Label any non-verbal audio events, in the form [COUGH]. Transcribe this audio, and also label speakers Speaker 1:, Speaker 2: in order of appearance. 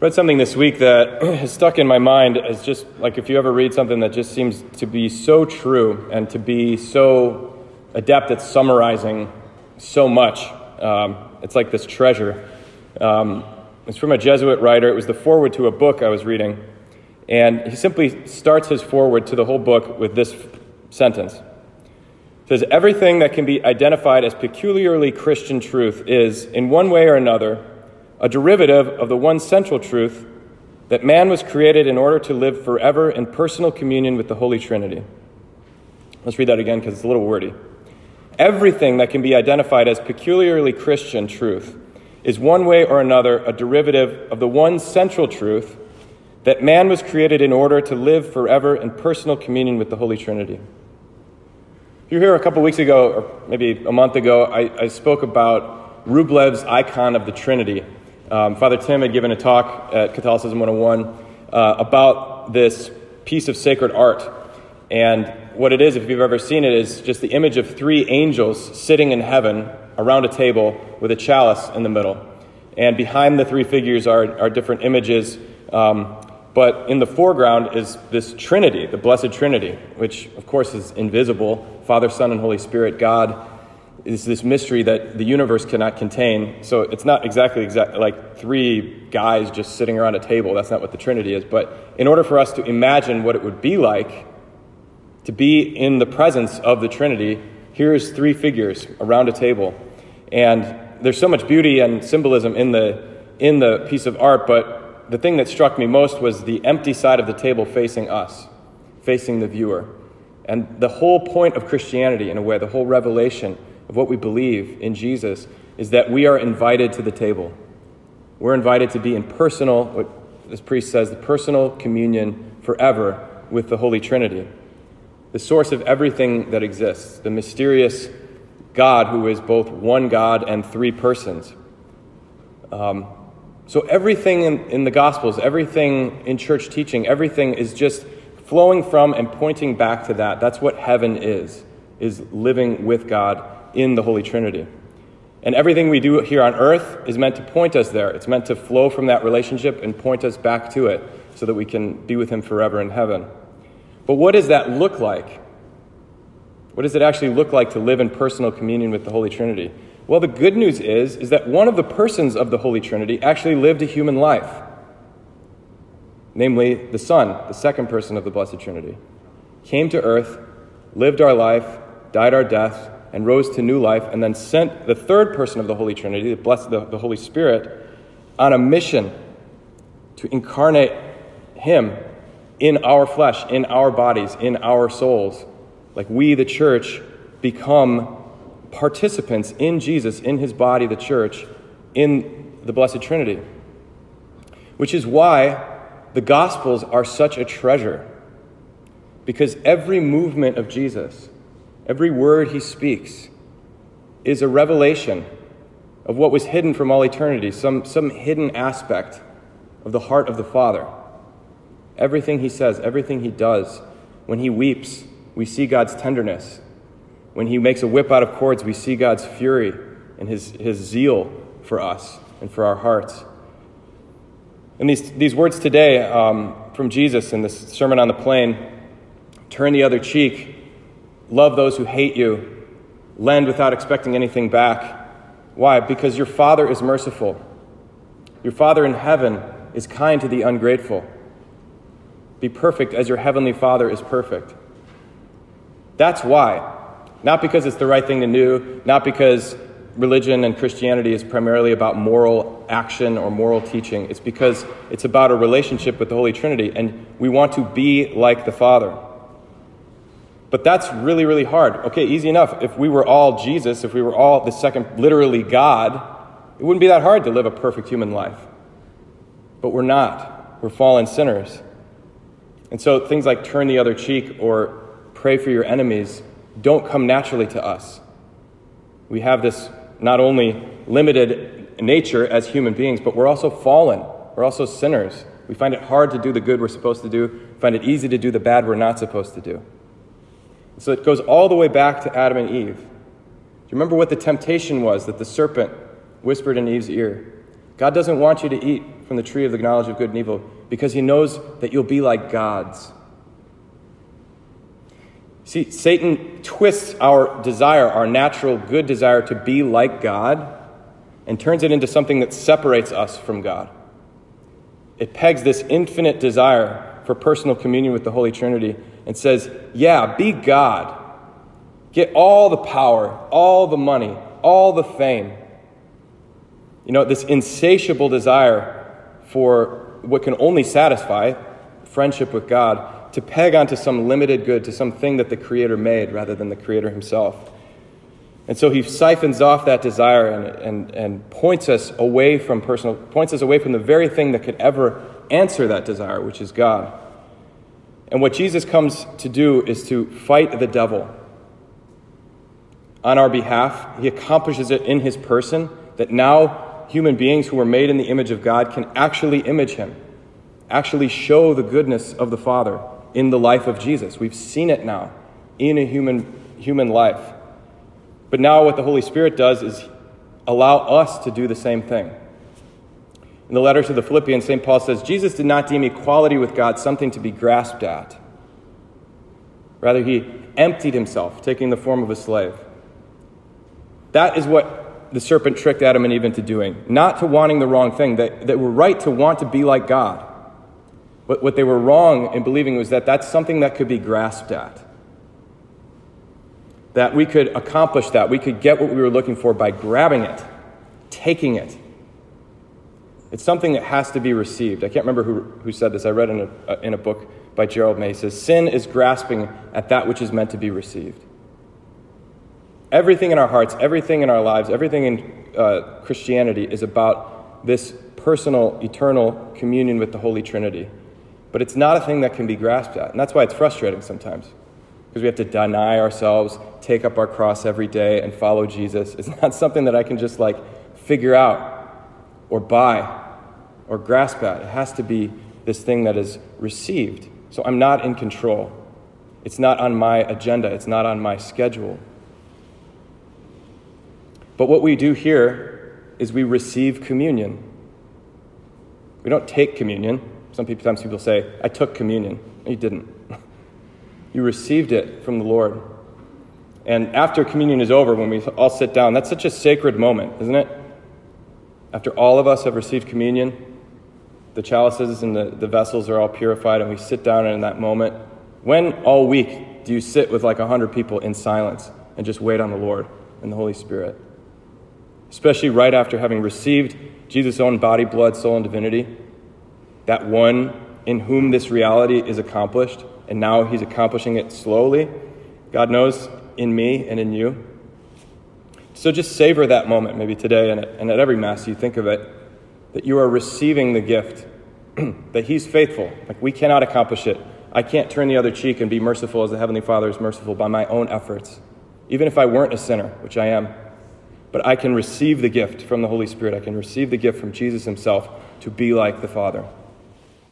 Speaker 1: read something this week that [CLEARS THROAT] has stuck in my mind as just like if you ever read something that just seems to be so true and to be so adept at summarizing so much. Um, it's like this treasure. Um, it's from a Jesuit writer. It was the foreword to a book I was reading. And he simply starts his foreword to the whole book with this sentence. It says, Everything that can be identified as peculiarly Christian truth is, in one way or another, a derivative of the one central truth that man was created in order to live forever in personal communion with the Holy Trinity. Let's read that again because it's a little wordy. Everything that can be identified as peculiarly Christian truth is one way or another a derivative of the one central truth that man was created in order to live forever in personal communion with the Holy Trinity. If you're here a couple weeks ago, or maybe a month ago, I, I spoke about Rublev's icon of the Trinity. Um, Father Tim had given a talk at Catholicism 101 uh, about this piece of sacred art. And what it is, if you've ever seen it, is just the image of three angels sitting in heaven around a table with a chalice in the middle. And behind the three figures are, are different images. Um, but in the foreground is this Trinity, the Blessed Trinity, which, of course, is invisible Father, Son, and Holy Spirit, God is this mystery that the universe cannot contain. So it's not exactly exact, like three guys just sitting around a table. That's not what the Trinity is. But in order for us to imagine what it would be like to be in the presence of the Trinity, here's three figures around a table. And there's so much beauty and symbolism in the, in the piece of art, but the thing that struck me most was the empty side of the table facing us, facing the viewer. And the whole point of Christianity, in a way, the whole revelation of what we believe in Jesus is that we are invited to the table. We're invited to be in personal, what this priest says, the personal communion forever with the Holy Trinity, the source of everything that exists, the mysterious God who is both one God and three persons. Um, so, everything in, in the Gospels, everything in church teaching, everything is just flowing from and pointing back to that. That's what heaven is, is living with God in the Holy Trinity. And everything we do here on earth is meant to point us there. It's meant to flow from that relationship and point us back to it so that we can be with Him forever in heaven. But what does that look like? What does it actually look like to live in personal communion with the Holy Trinity? Well, the good news is, is that one of the persons of the Holy Trinity actually lived a human life, namely the Son, the second person of the Blessed Trinity. Came to earth, lived our life, died our death, and rose to new life, and then sent the third person of the Holy Trinity, the, blessed, the, the Holy Spirit, on a mission to incarnate Him in our flesh, in our bodies, in our souls. Like we, the church, become participants in Jesus, in His body, the church, in the Blessed Trinity. Which is why the Gospels are such a treasure. Because every movement of Jesus, Every word he speaks is a revelation of what was hidden from all eternity, some, some hidden aspect of the heart of the Father. Everything he says, everything he does, when he weeps, we see God's tenderness. When he makes a whip out of cords, we see God's fury and his, his zeal for us and for our hearts. And these, these words today um, from Jesus in this Sermon on the Plain turn the other cheek Love those who hate you. Lend without expecting anything back. Why? Because your Father is merciful. Your Father in heaven is kind to the ungrateful. Be perfect as your heavenly Father is perfect. That's why. Not because it's the right thing to do, not because religion and Christianity is primarily about moral action or moral teaching. It's because it's about a relationship with the Holy Trinity, and we want to be like the Father. But that's really, really hard. Okay, easy enough. If we were all Jesus, if we were all the second, literally God, it wouldn't be that hard to live a perfect human life. But we're not. We're fallen sinners. And so things like turn the other cheek or pray for your enemies don't come naturally to us. We have this not only limited nature as human beings, but we're also fallen. We're also sinners. We find it hard to do the good we're supposed to do, find it easy to do the bad we're not supposed to do. So it goes all the way back to Adam and Eve. Do you remember what the temptation was that the serpent whispered in Eve's ear? God doesn't want you to eat from the tree of the knowledge of good and evil because he knows that you'll be like gods. See, Satan twists our desire, our natural good desire to be like God, and turns it into something that separates us from God. It pegs this infinite desire for personal communion with the Holy Trinity and says, Yeah, be God. Get all the power, all the money, all the fame. You know, this insatiable desire for what can only satisfy friendship with God to peg onto some limited good, to something that the Creator made rather than the Creator Himself. And so he siphons off that desire and, and, and points us away from personal, points us away from the very thing that could ever answer that desire, which is God. And what Jesus comes to do is to fight the devil on our behalf. He accomplishes it in his person that now human beings who are made in the image of God can actually image him, actually show the goodness of the Father in the life of Jesus. We've seen it now in a human, human life. But now, what the Holy Spirit does is allow us to do the same thing. In the letter to the Philippians, St. Paul says, Jesus did not deem equality with God something to be grasped at. Rather, he emptied himself, taking the form of a slave. That is what the serpent tricked Adam and Eve into doing, not to wanting the wrong thing. That, that were right to want to be like God. But what they were wrong in believing was that that's something that could be grasped at. That we could accomplish that. We could get what we were looking for by grabbing it, taking it. It's something that has to be received. I can't remember who, who said this. I read in a, in a book by Gerald May. Says, Sin is grasping at that which is meant to be received. Everything in our hearts, everything in our lives, everything in uh, Christianity is about this personal, eternal communion with the Holy Trinity. But it's not a thing that can be grasped at. And that's why it's frustrating sometimes. Because we have to deny ourselves, take up our cross every day, and follow Jesus. It's [LAUGHS] not something that I can just like figure out or buy or grasp at. It has to be this thing that is received. So I'm not in control. It's not on my agenda, it's not on my schedule. But what we do here is we receive communion. We don't take communion. Some people sometimes people say, I took communion. You didn't. [LAUGHS] You received it from the Lord. And after communion is over, when we all sit down, that's such a sacred moment, isn't it? After all of us have received communion, the chalices and the, the vessels are all purified, and we sit down and in that moment. When all week do you sit with like 100 people in silence and just wait on the Lord and the Holy Spirit? especially right after having received Jesus' own body, blood, soul, and divinity, that one in whom this reality is accomplished, and now he's accomplishing it slowly, God knows, in me and in you. So just savor that moment, maybe today and at, and at every Mass you think of it, that you are receiving the gift, [CLEARS THROAT] that he's faithful. Like we cannot accomplish it. I can't turn the other cheek and be merciful as the Heavenly Father is merciful by my own efforts, even if I weren't a sinner, which I am. But I can receive the gift from the Holy Spirit. I can receive the gift from Jesus himself to be like the Father.